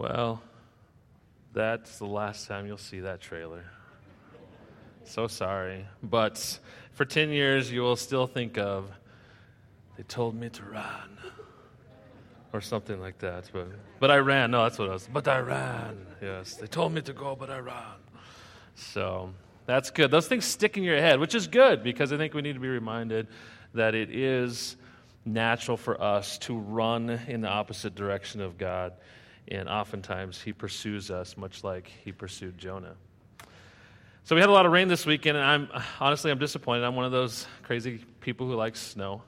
Well, that's the last time you'll see that trailer. So sorry. But for 10 years, you will still think of, they told me to run. Or something like that. But, but I ran. No, that's what it was. But I ran. Yes. They told me to go, but I ran. So that's good. Those things stick in your head, which is good because I think we need to be reminded that it is natural for us to run in the opposite direction of God. And oftentimes he pursues us, much like he pursued Jonah. So we had a lot of rain this weekend, and I'm honestly I'm disappointed. I'm one of those crazy people who likes snow.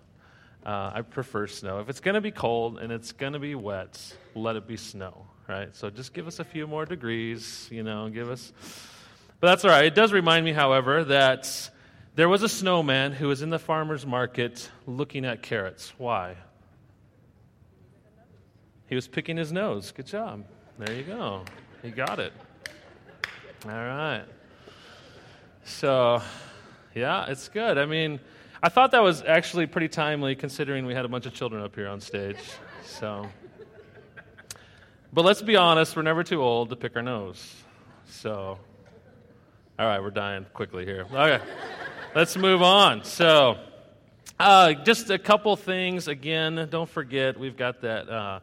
Uh, I prefer snow. If it's going to be cold and it's going to be wet, let it be snow, right? So just give us a few more degrees, you know, give us. But that's all right. It does remind me, however, that there was a snowman who was in the farmer's market looking at carrots. Why? He was picking his nose. Good job. There you go. He got it. All right. So, yeah, it's good. I mean, I thought that was actually pretty timely considering we had a bunch of children up here on stage. So, but let's be honest, we're never too old to pick our nose. So, all right, we're dying quickly here. Okay, let's move on. So, uh, just a couple things. Again, don't forget, we've got that uh,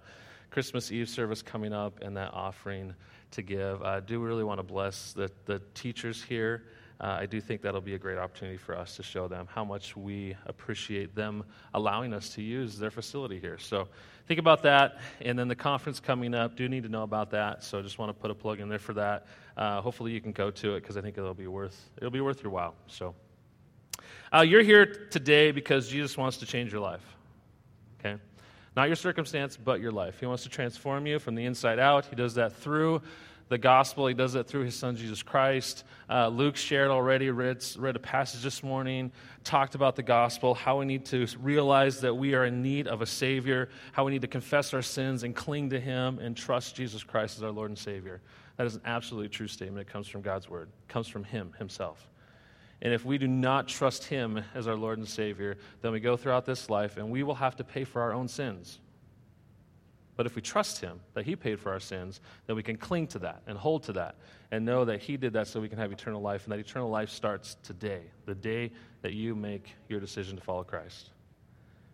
Christmas Eve service coming up and that offering to give. I do really want to bless the, the teachers here uh, I do think that'll be a great opportunity for us to show them how much we appreciate them allowing us to use their facility here. So think about that. And then the conference coming up, do need to know about that. So just want to put a plug in there for that. Uh, hopefully you can go to it because I think it'll be worth it'll be worth your while. So uh, you're here today because Jesus wants to change your life. Okay. Not your circumstance, but your life. He wants to transform you from the inside out. He does that through the gospel. He does it through his son, Jesus Christ. Uh, Luke shared already, read, read a passage this morning, talked about the gospel, how we need to realize that we are in need of a Savior, how we need to confess our sins and cling to him and trust Jesus Christ as our Lord and Savior. That is an absolutely true statement. It comes from God's word, it comes from him himself. And if we do not trust him as our Lord and Savior, then we go throughout this life and we will have to pay for our own sins. But if we trust Him, that He paid for our sins, then we can cling to that and hold to that and know that He did that so we can have eternal life. And that eternal life starts today, the day that you make your decision to follow Christ.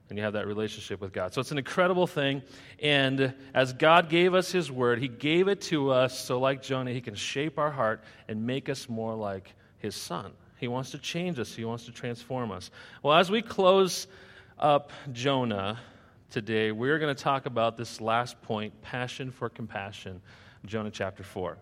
And you have that relationship with God. So it's an incredible thing. And as God gave us His word, He gave it to us so, like Jonah, He can shape our heart and make us more like His Son. He wants to change us, He wants to transform us. Well, as we close up Jonah, today, we're going to talk about this last point passion for compassion, Jonah chapter 4.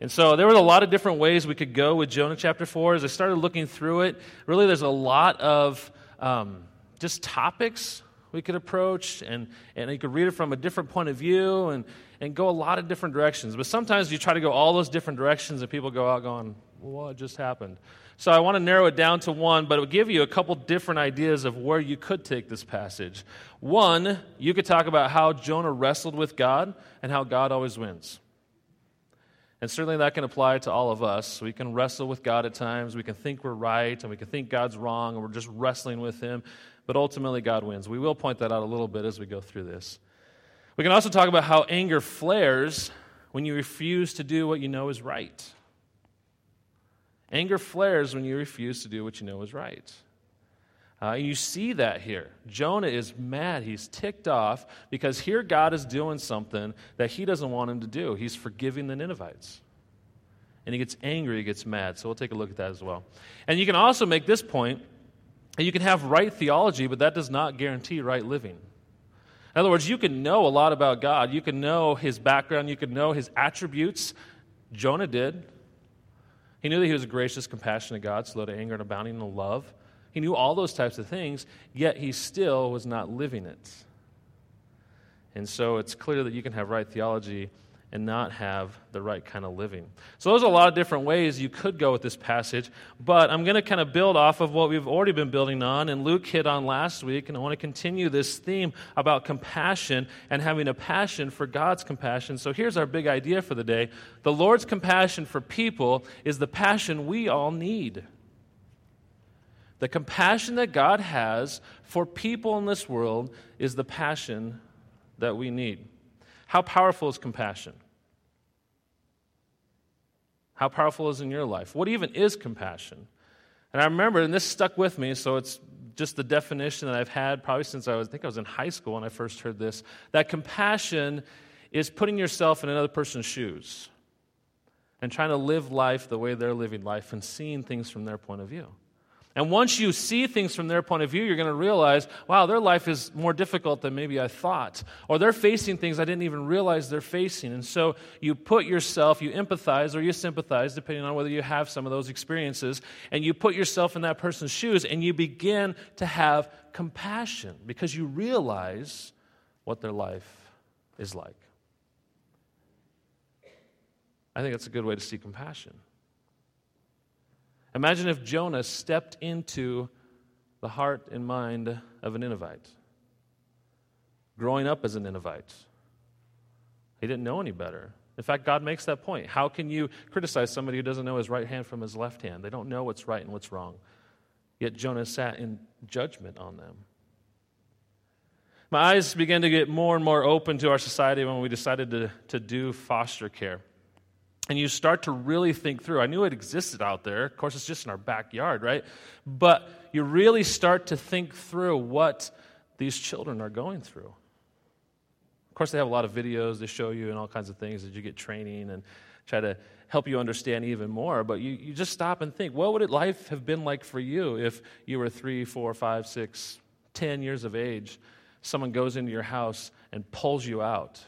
And so there were a lot of different ways we could go with Jonah chapter 4. As I started looking through it, really there's a lot of um, just topics we could approach, and, and you could read it from a different point of view and, and go a lot of different directions. But sometimes you try to go all those different directions, and people go out going, What just happened? So I want to narrow it down to one, but it will give you a couple different ideas of where you could take this passage. One, you could talk about how Jonah wrestled with God and how God always wins. And certainly that can apply to all of us. We can wrestle with God at times. We can think we're right and we can think God's wrong and we're just wrestling with Him. But ultimately, God wins. We will point that out a little bit as we go through this. We can also talk about how anger flares when you refuse to do what you know is right. Anger flares when you refuse to do what you know is right. Uh, you see that here. Jonah is mad. He's ticked off because here God is doing something that he doesn't want him to do. He's forgiving the Ninevites. And he gets angry, he gets mad. So we'll take a look at that as well. And you can also make this point you can have right theology, but that does not guarantee right living. In other words, you can know a lot about God. You can know his background. You can know his attributes. Jonah did. He knew that he was a gracious, compassionate God, slow to anger and abounding in love. He knew all those types of things, yet he still was not living it. And so it's clear that you can have right theology and not have the right kind of living. So, there's a lot of different ways you could go with this passage, but I'm going to kind of build off of what we've already been building on, and Luke hit on last week, and I want to continue this theme about compassion and having a passion for God's compassion. So, here's our big idea for the day the Lord's compassion for people is the passion we all need. The compassion that God has for people in this world is the passion that we need. How powerful is compassion? How powerful is in your life? What even is compassion? And I remember, and this stuck with me, so it's just the definition that I've had probably since I was, I think I was in high school when I first heard this, that compassion is putting yourself in another person's shoes and trying to live life the way they're living life and seeing things from their point of view. And once you see things from their point of view, you're going to realize, wow, their life is more difficult than maybe I thought. Or they're facing things I didn't even realize they're facing. And so you put yourself, you empathize or you sympathize, depending on whether you have some of those experiences, and you put yourself in that person's shoes and you begin to have compassion because you realize what their life is like. I think that's a good way to see compassion. Imagine if Jonah stepped into the heart and mind of a Ninevite, growing up as a Ninevite. He didn't know any better. In fact, God makes that point. How can you criticize somebody who doesn't know his right hand from his left hand? They don't know what's right and what's wrong. Yet Jonah sat in judgment on them. My eyes began to get more and more open to our society when we decided to, to do foster care and you start to really think through. I knew it existed out there. Of course, it's just in our backyard, right? But you really start to think through what these children are going through. Of course, they have a lot of videos they show you and all kinds of things that you get training and try to help you understand even more. But you, you just stop and think what would it, life have been like for you if you were three, four, five, six, ten years of age? Someone goes into your house and pulls you out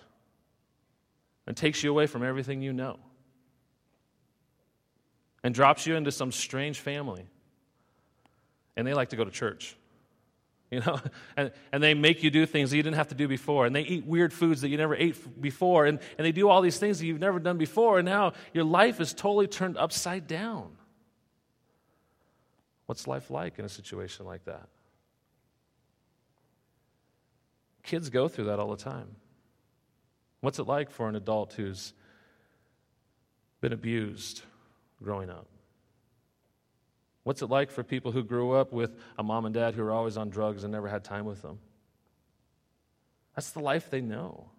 and takes you away from everything you know and drops you into some strange family. And they like to go to church. You know, and, and they make you do things that you didn't have to do before. And they eat weird foods that you never ate before. And, and they do all these things that you've never done before. And now your life is totally turned upside down. What's life like in a situation like that? Kids go through that all the time. What's it like for an adult who's been abused growing up? What's it like for people who grew up with a mom and dad who were always on drugs and never had time with them? That's the life they know.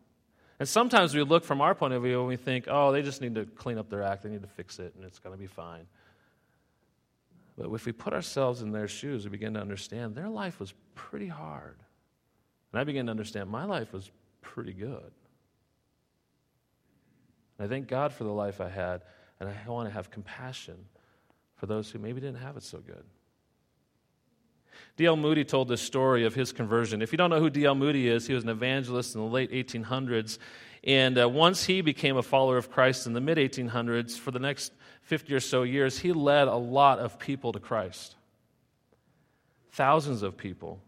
And sometimes we look from our point of view and we think, oh, they just need to clean up their act, they need to fix it, and it's going to be fine. But if we put ourselves in their shoes, we begin to understand their life was pretty hard. And I begin to understand my life was pretty good. And I thank God for the life I had. And I want to have compassion for those who maybe didn't have it so good. D.L. Moody told this story of his conversion. If you don't know who D.L. Moody is, he was an evangelist in the late 1800s. And uh, once he became a follower of Christ in the mid 1800s, for the next 50 or so years, he led a lot of people to Christ. Thousands of people.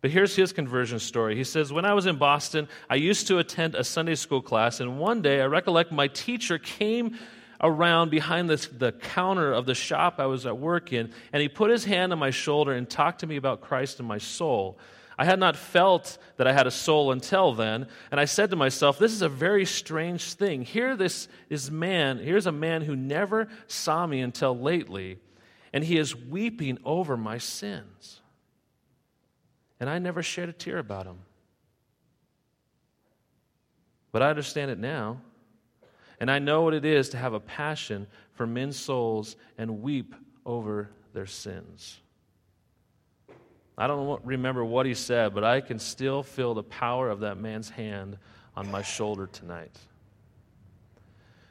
But here's his conversion story. He says, When I was in Boston, I used to attend a Sunday school class, and one day I recollect my teacher came around behind this, the counter of the shop I was at work in, and he put his hand on my shoulder and talked to me about Christ and my soul. I had not felt that I had a soul until then, and I said to myself, This is a very strange thing. Here, this is man, here's a man who never saw me until lately, and he is weeping over my sins. And I never shed a tear about him. But I understand it now. And I know what it is to have a passion for men's souls and weep over their sins. I don't remember what he said, but I can still feel the power of that man's hand on my shoulder tonight.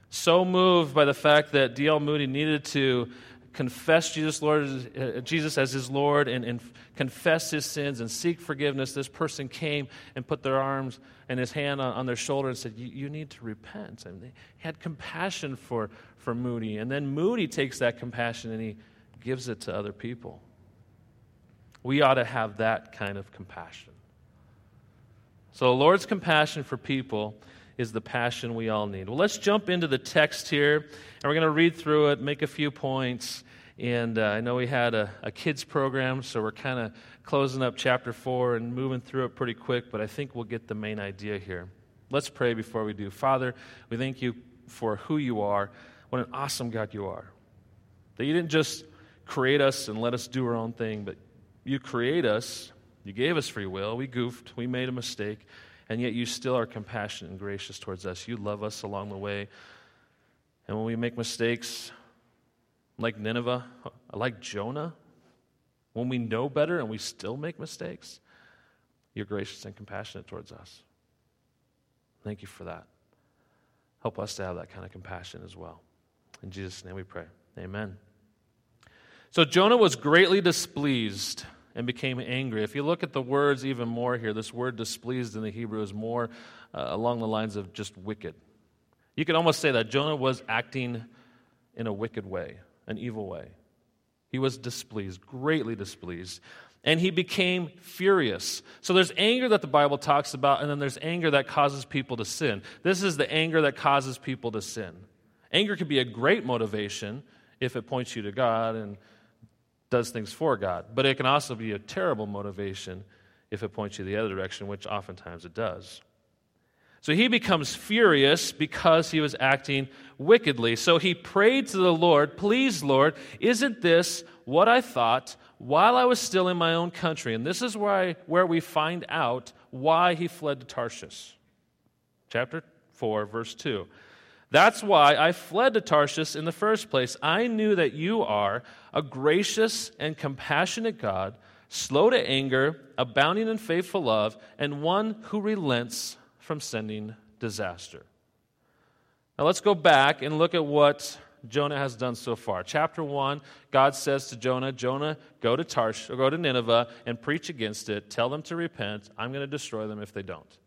So moved by the fact that D.L. Moody needed to confess Jesus, Lord, uh, Jesus as his Lord and, and confess his sins and seek forgiveness, this person came and put their arms and his hand on, on their shoulder and said, You need to repent. And they had compassion for, for Moody. And then Moody takes that compassion and he gives it to other people. We ought to have that kind of compassion. So, the Lord's compassion for people is the passion we all need. Well, let's jump into the text here, and we're going to read through it, make a few points. And uh, I know we had a, a kids program, so we're kind of closing up chapter 4 and moving through it pretty quick, but I think we'll get the main idea here. Let's pray before we do. Father, we thank you for who you are. What an awesome God you are. That you didn't just create us and let us do our own thing, but you create us, you gave us free will, we goofed, we made a mistake, and yet you still are compassionate and gracious towards us. You love us along the way. And when we make mistakes, like Nineveh, like Jonah, when we know better and we still make mistakes, you're gracious and compassionate towards us. Thank you for that. Help us to have that kind of compassion as well. In Jesus' name we pray. Amen. So Jonah was greatly displeased and became angry. If you look at the words even more here, this word displeased in the Hebrew is more uh, along the lines of just wicked. You could almost say that Jonah was acting in a wicked way, an evil way. He was displeased, greatly displeased. And he became furious. So there's anger that the Bible talks about, and then there's anger that causes people to sin. This is the anger that causes people to sin. Anger can be a great motivation if it points you to God and does things for God. But it can also be a terrible motivation if it points you the other direction, which oftentimes it does. So he becomes furious because he was acting wickedly. So he prayed to the Lord, Please, Lord, isn't this what I thought while I was still in my own country? And this is where, I, where we find out why he fled to Tarshish. Chapter 4, verse 2. That's why I fled to Tarshish in the first place. I knew that you are a gracious and compassionate God, slow to anger, abounding in faithful love, and one who relents from sending disaster. Now let's go back and look at what Jonah has done so far. Chapter 1, God says to Jonah, Jonah, go to Tarshish, or go to Nineveh and preach against it. Tell them to repent. I'm going to destroy them if they don't.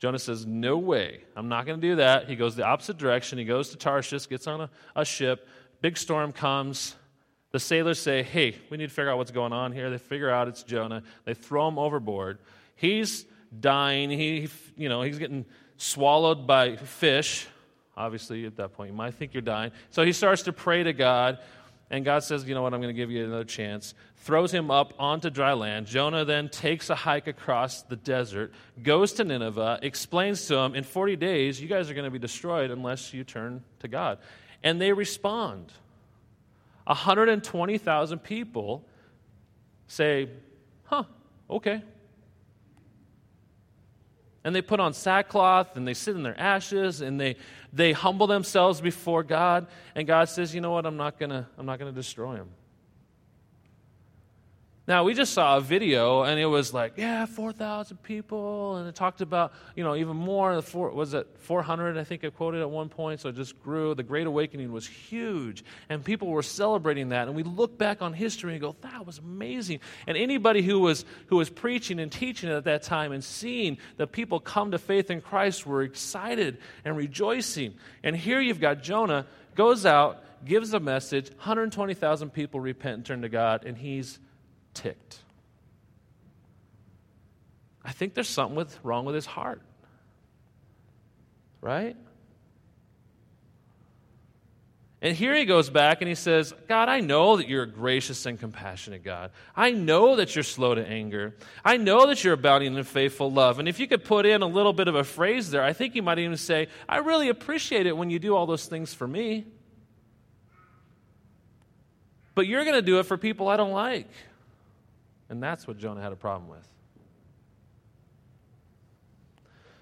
Jonah says, No way. I'm not going to do that. He goes the opposite direction. He goes to Tarshish, gets on a, a ship. Big storm comes. The sailors say, Hey, we need to figure out what's going on here. They figure out it's Jonah. They throw him overboard. He's dying. He, you know, he's getting swallowed by fish. Obviously, at that point, you might think you're dying. So he starts to pray to God. And God says, You know what? I'm going to give you another chance. Throws him up onto dry land. Jonah then takes a hike across the desert, goes to Nineveh, explains to them, In 40 days, you guys are going to be destroyed unless you turn to God. And they respond. 120,000 people say, Huh, okay. And they put on sackcloth and they sit in their ashes and they they humble themselves before God, and God says, You know what? I'm not going to I'm not going to destroy them. Now, we just saw a video, and it was like, yeah, 4,000 people, and it talked about, you know, even more. Four, was it 400, I think I quoted at one point, so it just grew. The Great Awakening was huge, and people were celebrating that. And we look back on history and go, that was amazing. And anybody who was, who was preaching and teaching at that time and seeing the people come to faith in Christ were excited and rejoicing. And here you've got Jonah goes out, gives a message, 120,000 people repent and turn to God, and he's ticked. I think there's something with, wrong with his heart. Right? And here he goes back and he says, God, I know that you're a gracious and compassionate God. I know that you're slow to anger. I know that you're abounding in faithful love. And if you could put in a little bit of a phrase there, I think you might even say, I really appreciate it when you do all those things for me. But you're going to do it for people I don't like. And that's what Jonah had a problem with.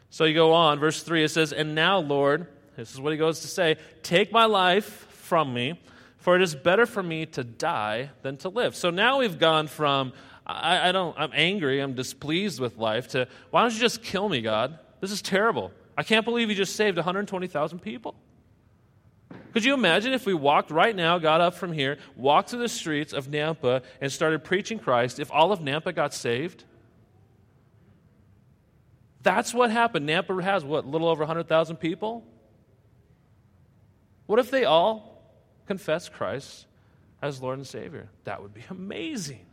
So you go on, verse 3, it says, And now, Lord, this is what he goes to say, take my life from me, for it is better for me to die than to live. So now we've gone from, I, I don't, I'm angry, I'm displeased with life, to, why don't you just kill me, God? This is terrible. I can't believe you just saved 120,000 people. Could you imagine if we walked right now, got up from here, walked through the streets of Nampa, and started preaching Christ, if all of Nampa got saved? That's what happened. Nampa has, what, little over 100,000 people? What if they all confess Christ as Lord and Savior? That would be amazing.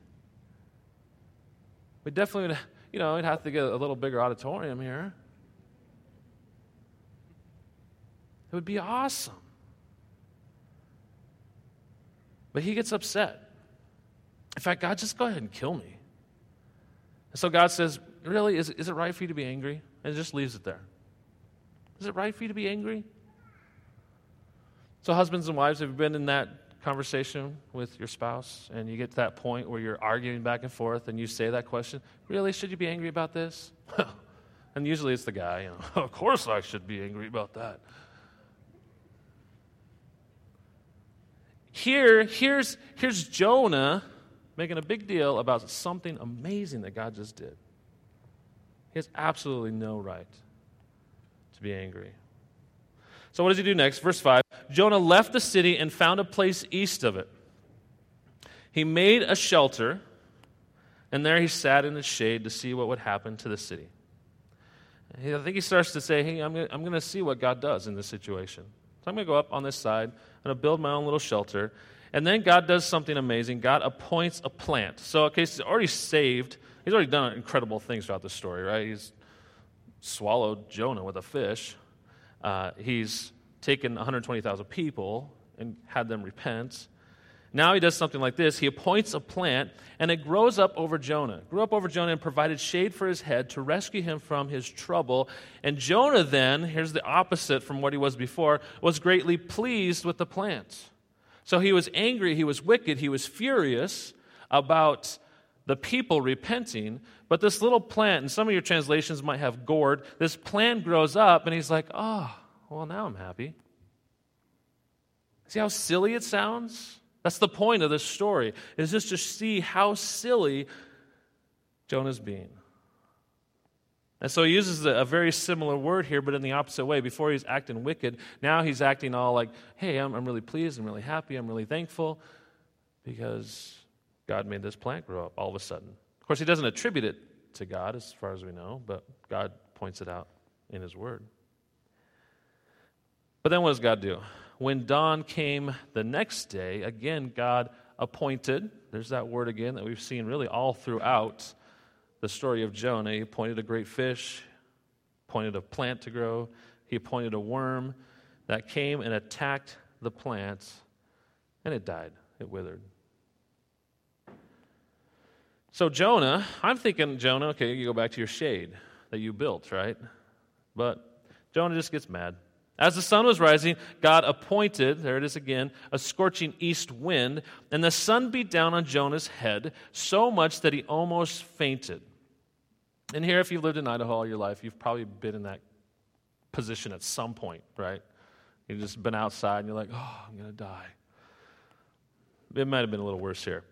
We definitely would, you know, we'd have to get a little bigger auditorium here. It would be awesome. But he gets upset. In fact, God, just go ahead and kill me. And so God says, Really? Is, is it right for you to be angry? And just leaves it there. Is it right for you to be angry? So, husbands and wives, have you been in that conversation with your spouse and you get to that point where you're arguing back and forth and you say that question, Really? Should you be angry about this? and usually it's the guy, you know, of course I should be angry about that. Here, here's, here's Jonah making a big deal about something amazing that God just did. He has absolutely no right to be angry. So, what does he do next? Verse 5 Jonah left the city and found a place east of it. He made a shelter, and there he sat in the shade to see what would happen to the city. I think he starts to say, Hey, I'm going to see what God does in this situation. So I'm going to go up on this side. I'm going to build my own little shelter. And then God does something amazing. God appoints a plant. So, okay, he's already saved. He's already done incredible things throughout the story, right? He's swallowed Jonah with a fish. Uh, he's taken 120,000 people and had them repent. Now he does something like this. He appoints a plant, and it grows up over Jonah. Grew up over Jonah and provided shade for his head to rescue him from his trouble. And Jonah then, here's the opposite from what he was before, was greatly pleased with the plant. So he was angry, he was wicked, he was furious about the people repenting. But this little plant, and some of your translations might have gourd, this plant grows up, and he's like, oh, well, now I'm happy. See how silly it sounds? That's the point of this story, is just to see how silly Jonah's being. And so he uses a, very similar word here, but in the opposite way. Before he's acting wicked, now he's acting all like, hey, I'm, I'm really pleased, I'm really happy, I'm really thankful because God made this plant grow up all of a sudden. Of course, he doesn't attribute it to God as far as we know, but God points it out in his word. But then what does God do? When dawn came the next day, again, God appointed, there's that word again that we've seen really all throughout the story of Jonah. He appointed a great fish, appointed a plant to grow, he appointed a worm that came and attacked the plant, and it died, it withered. So, Jonah, I'm thinking, Jonah, okay, you go back to your shade that you built, right? But Jonah just gets mad. As the sun was rising, God appointed, there it is again, a scorching east wind, and the sun beat down on Jonah's head so much that he almost fainted. And here, if you've lived in Idaho all your life, you've probably been in that position at some point, right? You've just been outside and you're like, oh, I'm going to die. It might have been a little worse here.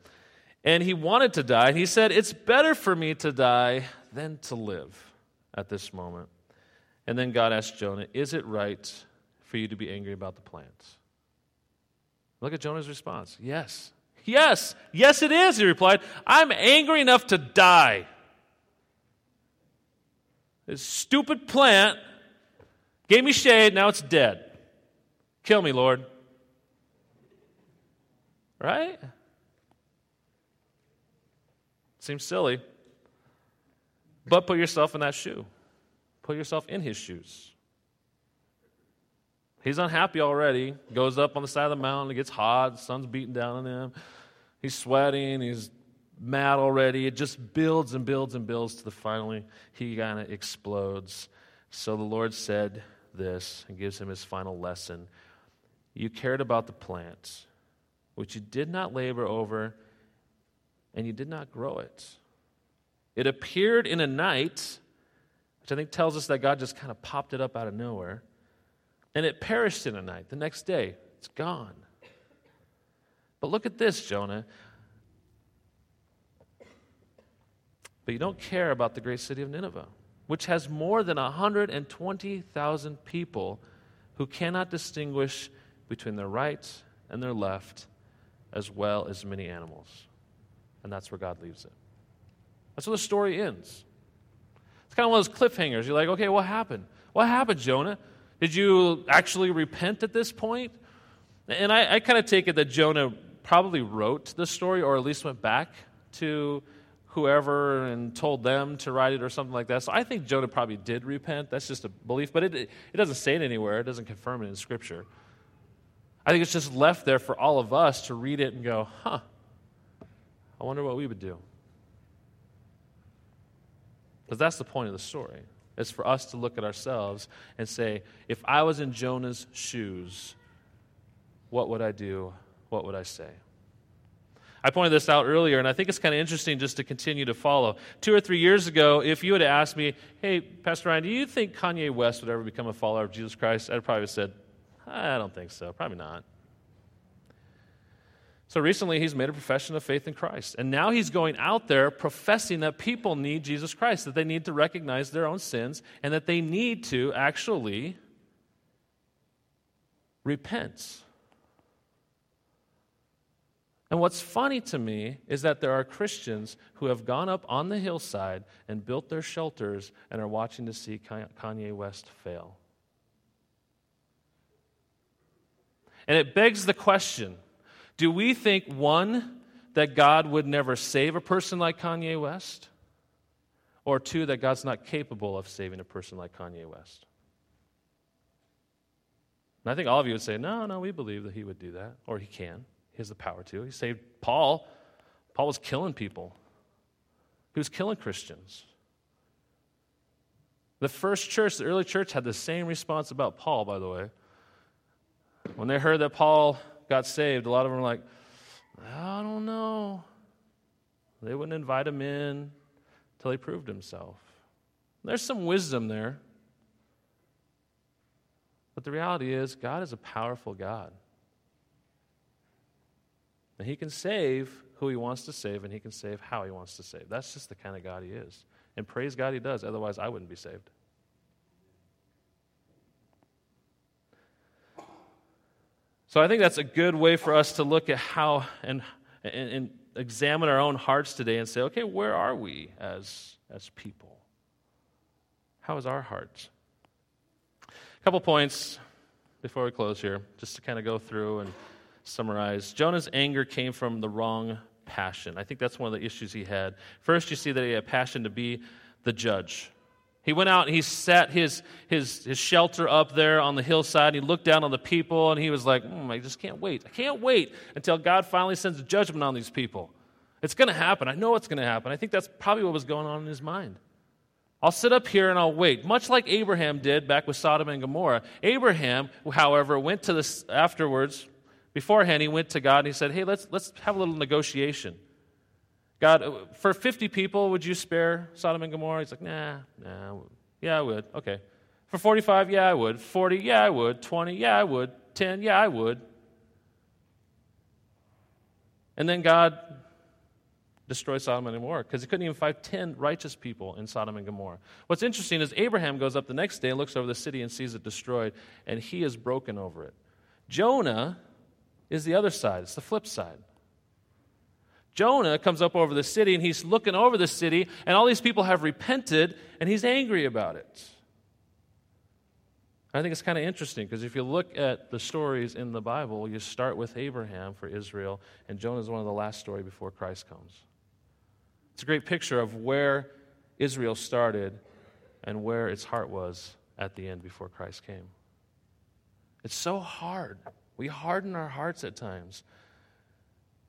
And he wanted to die. And he said, It's better for me to die than to live at this moment. And then God asked Jonah, Is it right for you to be angry about the plants? Look at Jonah's response. Yes. Yes. Yes, it is, he replied. I'm angry enough to die. This stupid plant gave me shade, now it's dead. Kill me, Lord. Right? Seems silly. But put yourself in that shoe. Put yourself in his shoes. He's unhappy already. Goes up on the side of the mountain. It gets hot. The sun's beating down on him. He's sweating. He's mad already. It just builds and builds and builds to the finally he kind of explodes. So the Lord said this and gives him his final lesson. You cared about the plants, which you did not labor over, and you did not grow it. It appeared in a night which I think tells us that God just kind of popped it up out of nowhere. And it perished in a night. The next day, it's gone. But look at this, Jonah. But you don't care about the great city of Nineveh, which has more than 120,000 people who cannot distinguish between their right and their left, as well as many animals. And that's where God leaves it. That's where the story ends kind of one of those cliffhangers. You're like, okay, what happened? What happened, Jonah? Did you actually repent at this point? And I, I kind of take it that Jonah probably wrote the story or at least went back to whoever and told them to write it or something like that. So I think Jonah probably did repent. That's just a belief, but it, it doesn't say it anywhere, it doesn't confirm it in Scripture. I think it's just left there for all of us to read it and go, huh, I wonder what we would do. Because that's the point of the story. It's for us to look at ourselves and say, if I was in Jonah's shoes, what would I do? What would I say? I pointed this out earlier, and I think it's kind of interesting just to continue to follow. Two or three years ago, if you had asked me, hey, Pastor Ryan, do you think Kanye West would ever become a follower of Jesus Christ? I'd probably have said, I don't think so. Probably not. So recently, he's made a profession of faith in Christ. And now he's going out there professing that people need Jesus Christ, that they need to recognize their own sins, and that they need to actually repent. And what's funny to me is that there are Christians who have gone up on the hillside and built their shelters and are watching to see Kanye West fail. And it begs the question do we think, one, that God would never save a person like Kanye West? Or two, that God's not capable of saving a person like Kanye West? And I think all of you would say, no, no, we believe that he would do that, or he can. He has the power to. He saved Paul. Paul was killing people, he was killing Christians. The first church, the early church, had the same response about Paul, by the way. When they heard that Paul got saved, a lot of them were like, I don't know. They wouldn't invite him in until he proved himself. There's some wisdom there. But the reality is, God is a powerful God. And He can save who He wants to save, and He can save how He wants to save. That's just the kind of God He is. And praise God He does, otherwise, I wouldn't be saved. So I think that's a good way for us to look at how and, and, and examine our own hearts today and say, okay, where are we as, as people? How is our heart? A couple points before we close here, just to kind of go through and summarize. Jonah's anger came from the wrong passion. I think that's one of the issues he had. First, you see that he had a passion to be the judge. He went out and he set his, his, his shelter up there on the hillside. He looked down on the people and he was like, mm, I just can't wait. I can't wait until God finally sends a judgment on these people. It's going to happen. I know it's going to happen. I think that's probably what was going on in his mind. I'll sit up here and I'll wait, much like Abraham did back with Sodom and Gomorrah. Abraham, however, went to this afterwards. Beforehand, he went to God and he said, Hey, let's, let's have a little negotiation. God, uh, for 50 people, would you spare Sodom and Gomorrah? He's like, nah, nah. Yeah, I would. Okay. For 45, yeah, I would. 40, yeah, I would. 20, yeah, I would. 10, yeah, I would. And then God destroys Sodom and Gomorrah because he couldn't even find 10 righteous people in Sodom and Gomorrah. What's interesting is Abraham goes up the next day and looks over the city and sees it destroyed, and he is broken over it. Jonah is the other side, it's the flip side. Jonah comes up over the city and he's looking over the city, and all these people have repented, and he's angry about it. I think it's kind of interesting because if you look at the stories in the Bible, you start with Abraham for Israel, and Jonah is one of the last story before Christ comes. It's a great picture of where Israel started and where its heart was at the end before Christ came. It's so hard. We harden our hearts at times.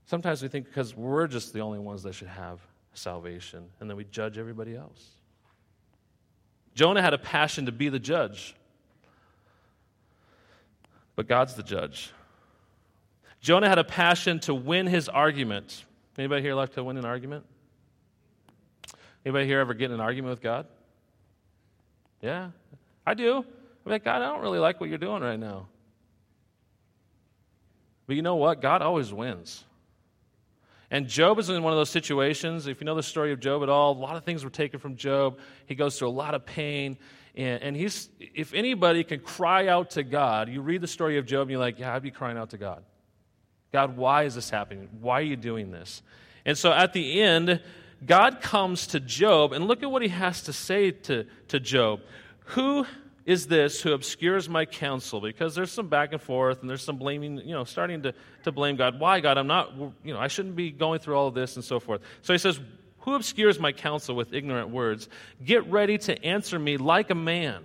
Sometimes we think because we're just the only ones that should have salvation, and then we judge everybody else. Jonah had a passion to be the judge, but God's the judge. Jonah had a passion to win his argument. Anybody here like to win an argument? Anybody here ever get in an argument with God? Yeah, I do. I'm like, God, I don't really like what you're doing right now. But you know what? God always wins. And Job is in one of those situations. If you know the story of Job at all, a lot of things were taken from Job. He goes through a lot of pain. And, and he's, if anybody can cry out to God, you read the story of Job and you're like, yeah, I'd be crying out to God. God, why is this happening? Why are you doing this? And so at the end, God comes to Job, and look at what he has to say to, to Job. Who is this who obscures my counsel? Because there's some back and forth and there's some blaming, you know, starting to, to blame God. Why, God? I'm not, you know, I shouldn't be going through all of this and so forth. So he says, Who obscures my counsel with ignorant words? Get ready to answer me like a man.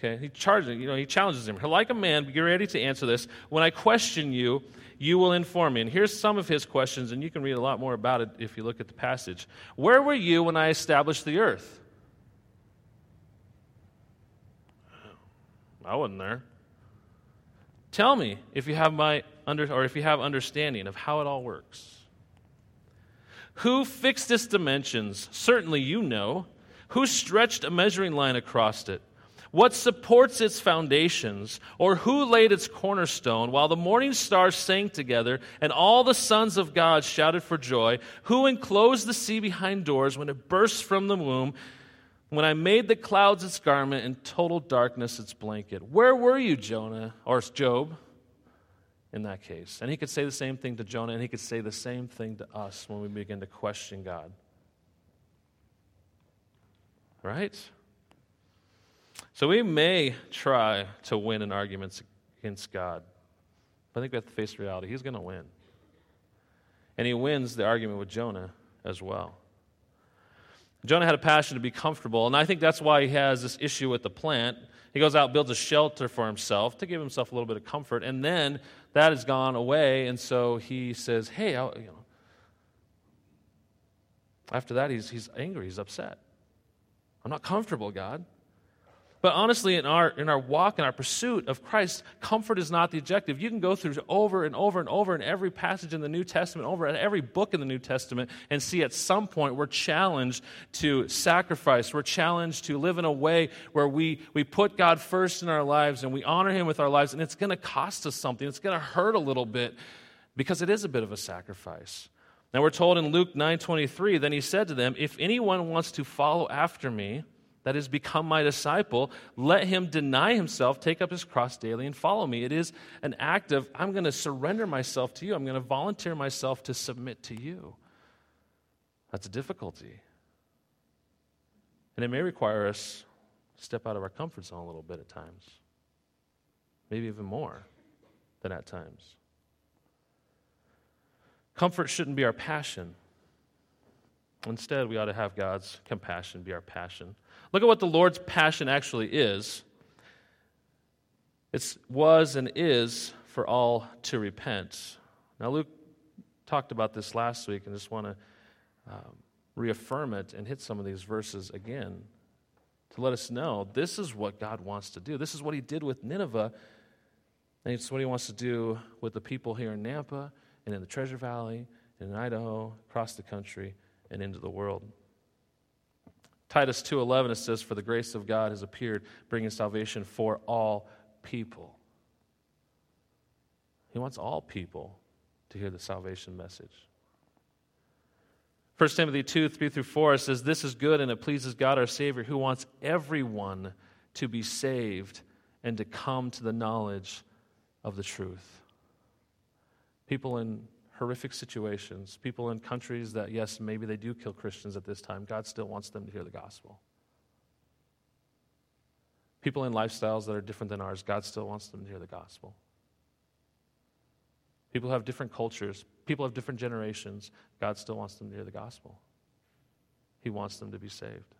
Okay, he charges, you know, he challenges him. Like a man, get ready to answer this. When I question you, you will inform me. And here's some of his questions, and you can read a lot more about it if you look at the passage. Where were you when I established the earth? I wasn't there. Tell me if you have my under or if you have understanding of how it all works. Who fixed its dimensions? Certainly you know. Who stretched a measuring line across it? What supports its foundations, or who laid its cornerstone, while the morning stars sang together and all the sons of God shouted for joy? Who enclosed the sea behind doors when it burst from the womb? When I made the clouds its garment and total darkness its blanket? Where were you, Jonah, or Job, in that case? And he could say the same thing to Jonah, and he could say the same thing to us when we begin to question God. Right? So we may try to win in arguments against God, but I think we have to face reality. He's going to win. And he wins the argument with Jonah as well. Jonah had a passion to be comfortable, and I think that's why he has this issue with the plant. He goes out, builds a shelter for himself to give himself a little bit of comfort, and then that has gone away, and so he says, "Hey, I'll, you know." After that, he's, he's angry, he's upset. I'm not comfortable, God. But honestly, in our, in our walk, in our pursuit of Christ, comfort is not the objective. You can go through over and over and over in every passage in the New Testament, over in every book in the New Testament, and see at some point we're challenged to sacrifice. We're challenged to live in a way where we, we put God first in our lives and we honor Him with our lives, and it's going to cost us something. It's going to hurt a little bit because it is a bit of a sacrifice. Now we're told in Luke 9:23, then he said to them, "If anyone wants to follow after me, that is, become my disciple, let him deny himself, take up his cross daily, and follow me. It is an act of, I'm going to surrender myself to you. I'm going to volunteer myself to submit to you. That's a difficulty. And it may require us to step out of our comfort zone a little bit at times, maybe even more than at times. Comfort shouldn't be our passion. Instead, we ought to have God's compassion be our passion. Look at what the Lord's passion actually is. It was and is for all to repent. Now, Luke talked about this last week, and just want to um, reaffirm it and hit some of these verses again to let us know this is what God wants to do. This is what He did with Nineveh, and it's what He wants to do with the people here in Nampa and in the Treasure Valley and in Idaho, across the country, and into the world. Titus 2:11 it says for the grace of God has appeared bringing salvation for all people. He wants all people to hear the salvation message. 1 Timothy 2 3 through 4 says, This is good and it pleases God our Savior, who wants everyone to be saved and to come to the knowledge of the truth. People in horrific situations, people in countries that, yes, maybe they do kill Christians at this time, God still wants them to hear the gospel. People in lifestyles that are different than ours, God still wants them to hear the gospel. People have different cultures, people have different generations, God still wants them to hear the gospel. He wants them to be saved.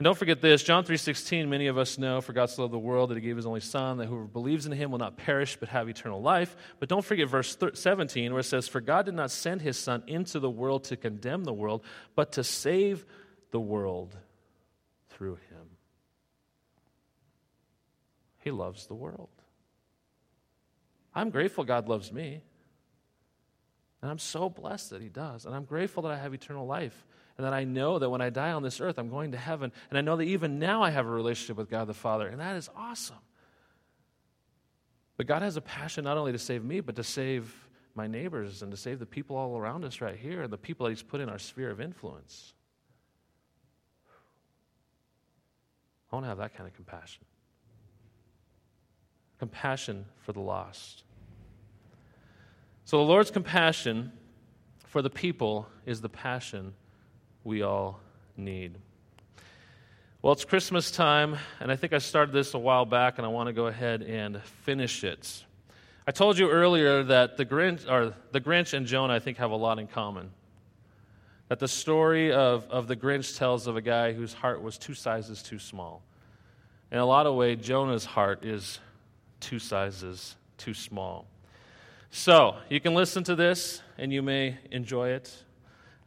And don't forget this, John 3:16, many of us know for God so loved the world that he gave his only son that whoever believes in him will not perish but have eternal life. But don't forget verse 17 where it says for God did not send his son into the world to condemn the world, but to save the world through him. He loves the world. I'm grateful God loves me. And I'm so blessed that he does. And I'm grateful that I have eternal life and that I know that when I die on this earth, I'm going to heaven. And I know that even now I have a relationship with God the Father, and that is awesome. But God has a passion not only to save me, but to save my neighbors and to save the people all around us right here, and the people that He's put in our sphere of influence. I want to have that kind of compassion. Compassion for the lost. So the Lord's compassion for the people is the passion we all need. Well, it's Christmas time, and I think I started this a while back, and I want to go ahead and finish it. I told you earlier that the Grinch, or the Grinch and Jonah, I think, have a lot in common. That the story of, of the Grinch tells of a guy whose heart was two sizes too small. In a lot of ways, Jonah's heart is two sizes too small. So, you can listen to this, and you may enjoy it,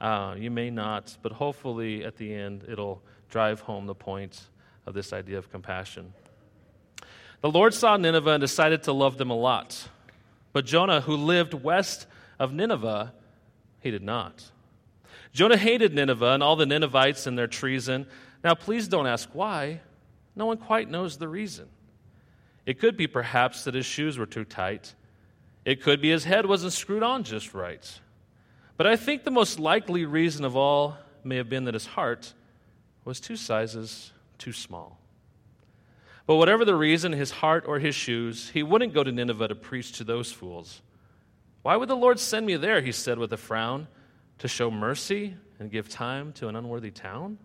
uh, you may not, but hopefully at the end it'll drive home the point of this idea of compassion. The Lord saw Nineveh and decided to love them a lot. But Jonah, who lived west of Nineveh, he did not. Jonah hated Nineveh and all the Ninevites and their treason, Now, please don't ask why. No one quite knows the reason. It could be perhaps that his shoes were too tight. It could be his head wasn't screwed on just right. But I think the most likely reason of all may have been that his heart was two sizes too small. But whatever the reason, his heart or his shoes, he wouldn't go to Nineveh to preach to those fools. Why would the Lord send me there, he said with a frown, to show mercy and give time to an unworthy town?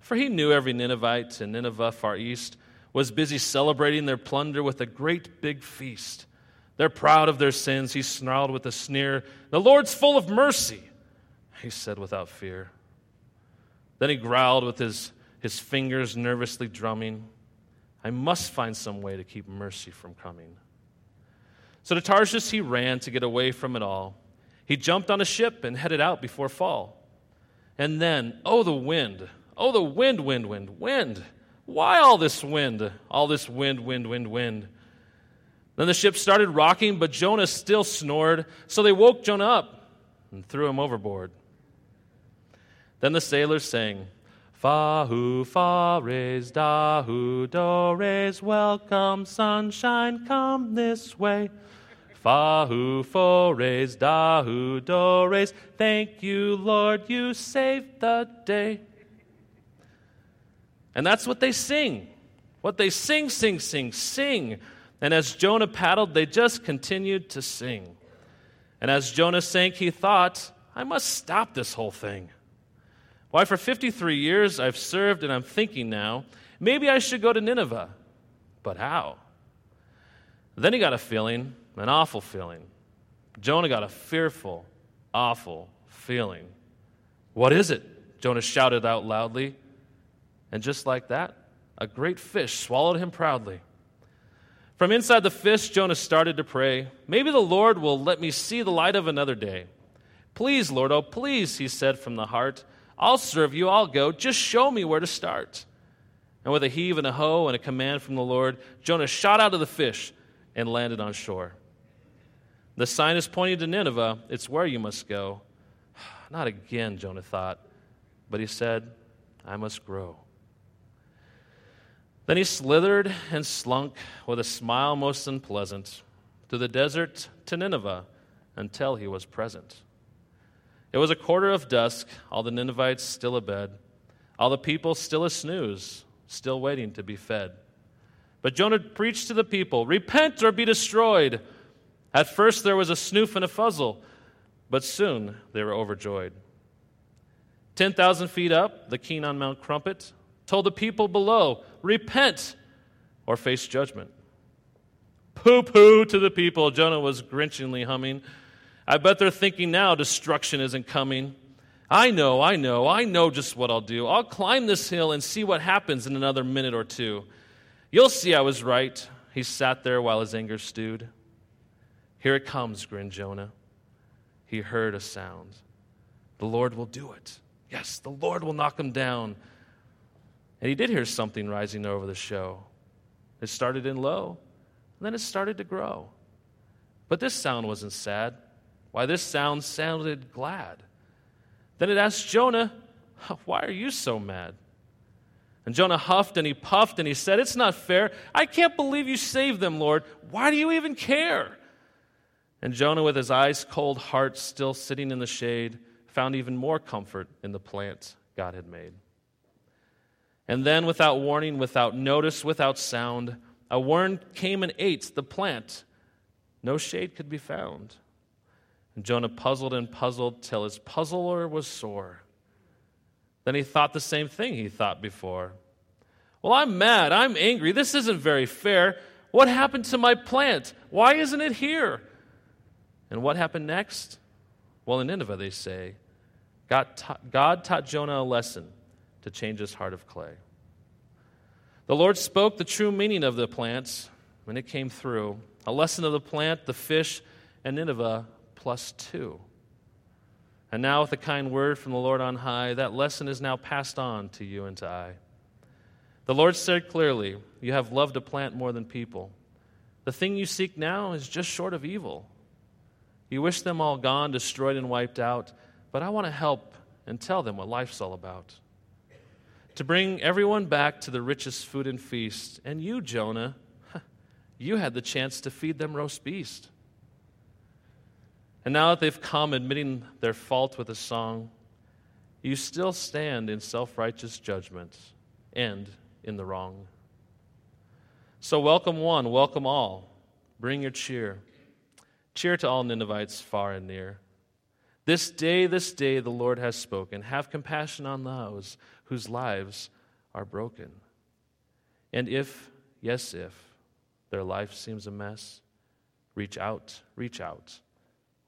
For he knew every Ninevite in Nineveh, far east, was busy celebrating their plunder with a great big feast. They're proud of their sins, he snarled with a sneer. The Lord's full of mercy, he said without fear. Then he growled with his, his fingers nervously drumming. I must find some way to keep mercy from coming. So to Tarshish he ran to get away from it all. He jumped on a ship and headed out before fall. And then, oh, the wind. Oh, the wind, wind, wind, wind. Why all this wind? All this wind, wind, wind, wind. Then the ship started rocking, but Jonah still snored. So they woke Jonah up and threw him overboard. Then the sailors sang, Fahu fares do, dores, welcome sunshine, come this way. Fahu fores do, dores, thank you, Lord, you saved the day. And that's what they sing. What they sing, sing, sing, sing. And as Jonah paddled, they just continued to sing. And as Jonah sank, he thought, I must stop this whole thing. Why, for 53 years I've served, and I'm thinking now, maybe I should go to Nineveh. But how? Then he got a feeling, an awful feeling. Jonah got a fearful, awful feeling. What is it? Jonah shouted out loudly. And just like that, a great fish swallowed him proudly. From inside the fish, Jonah started to pray, Maybe the Lord will let me see the light of another day. Please, Lord, oh, please, he said from the heart. I'll serve you, I'll go. Just show me where to start. And with a heave and a hoe and a command from the Lord, Jonah shot out of the fish and landed on shore. The sign is pointing to Nineveh. It's where you must go. Not again, Jonah thought. But he said, I must grow. Then he slithered and slunk with a smile most unpleasant through the desert to Nineveh until he was present. It was a quarter of dusk, all the Ninevites still abed, all the people still a snooze, still waiting to be fed. But Jonah preached to the people Repent or be destroyed. At first there was a snoof and a fuzzle, but soon they were overjoyed. 10,000 feet up, the king on Mount Crumpit told the people below, Repent or face judgment. Pooh pooh to the people, Jonah was grinchingly humming. I bet they're thinking now destruction isn't coming. I know, I know, I know just what I'll do. I'll climb this hill and see what happens in another minute or two. You'll see I was right. He sat there while his anger stewed. Here it comes, grinned Jonah. He heard a sound. The Lord will do it. Yes, the Lord will knock him down. And he did hear something rising over the show. It started in low, and then it started to grow. But this sound wasn't sad. Why, this sound sounded glad. Then it asked Jonah, Why are you so mad? And Jonah huffed and he puffed and he said, It's not fair. I can't believe you saved them, Lord. Why do you even care? And Jonah, with his ice cold heart still sitting in the shade, found even more comfort in the plant God had made. And then, without warning, without notice, without sound, a worm came and ate the plant. No shade could be found. And Jonah puzzled and puzzled till his puzzler was sore. Then he thought the same thing he thought before. Well, I'm mad. I'm angry. This isn't very fair. What happened to my plant? Why isn't it here? And what happened next? Well, in Nineveh, they say, God, God taught Jonah a lesson to change his heart of clay. The Lord spoke the true meaning of the plants when it came through a lesson of the plant, the fish, and Nineveh plus two. And now, with a kind word from the Lord on high, that lesson is now passed on to you and to I. The Lord said clearly, You have loved a plant more than people. The thing you seek now is just short of evil. You wish them all gone, destroyed, and wiped out, but I want to help and tell them what life's all about. To bring everyone back to the richest food and feast. And you, Jonah, you had the chance to feed them roast beast. And now that they've come admitting their fault with a song, you still stand in self righteous judgment and in the wrong. So, welcome one, welcome all. Bring your cheer. Cheer to all Ninevites far and near. This day, this day, the Lord has spoken. Have compassion on those whose lives are broken. And if, yes, if, their life seems a mess, reach out, reach out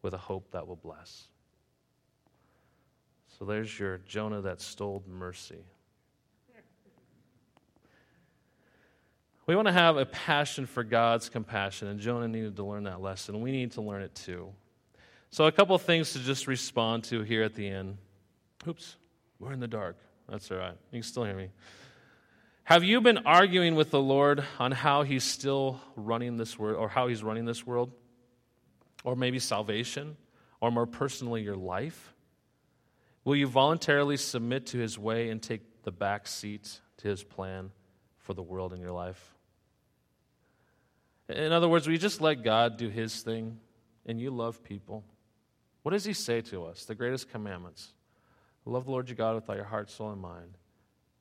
with a hope that will bless. So there's your Jonah that stole mercy. We want to have a passion for God's compassion, and Jonah needed to learn that lesson. We need to learn it too. So, a couple of things to just respond to here at the end. Oops, we're in the dark. That's all right. You can still hear me. Have you been arguing with the Lord on how He's still running this world, or how He's running this world? Or maybe salvation? Or more personally, your life? Will you voluntarily submit to His way and take the back seat to His plan for the world in your life? In other words, we just let God do his thing and you love people. What does he say to us? The greatest commandments love the Lord your God with all your heart, soul, and mind,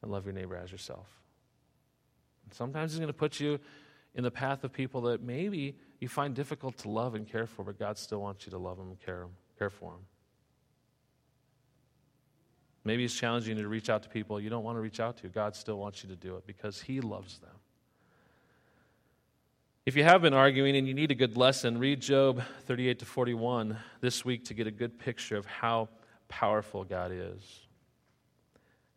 and love your neighbor as yourself. And sometimes he's going to put you in the path of people that maybe you find difficult to love and care for, but God still wants you to love them and care, care for them. Maybe he's challenging you to reach out to people you don't want to reach out to. God still wants you to do it because he loves them. If you have been arguing and you need a good lesson, read Job 38 to 41 this week to get a good picture of how powerful God is.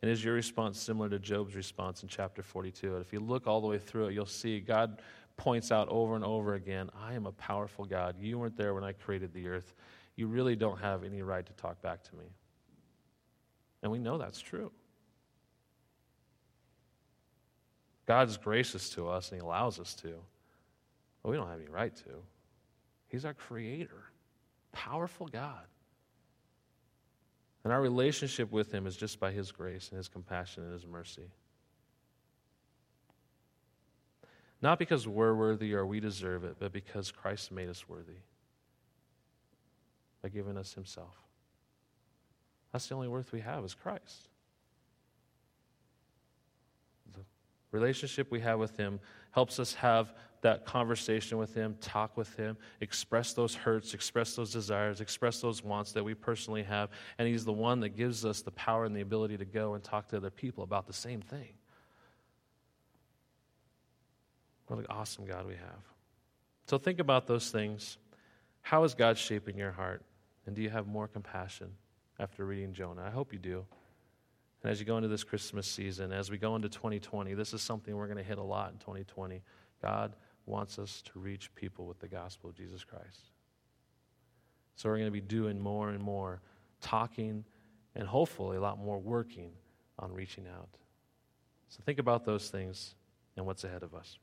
And is your response similar to Job's response in chapter 42? And if you look all the way through it, you'll see God points out over and over again I am a powerful God. You weren't there when I created the earth. You really don't have any right to talk back to me. And we know that's true. God's gracious to us and He allows us to. but we don't have any right to. He's our creator, powerful God. And our relationship with Him is just by His grace and His compassion and His mercy. Not because we're worthy or we deserve it, but because Christ made us worthy by giving us Himself. That's the only worth we have is Christ. The relationship we have with Him helps us have that conversation with Him, talk with Him, express those hurts, express those desires, express those wants that we personally have. And He's the one that gives us the power and the ability to go and talk to other people about the same thing. What an awesome God we have. So think about those things. How is God shaping your heart? And do you have more compassion after reading Jonah? I hope you do. And as you go into this Christmas season, as we go into 2020, this is something we're going to hit a lot in 2020. God wants us to reach people with the gospel of Jesus Christ. So we're going to be doing more and more talking and hopefully a lot more working on reaching out. So think about those things and what's ahead of us.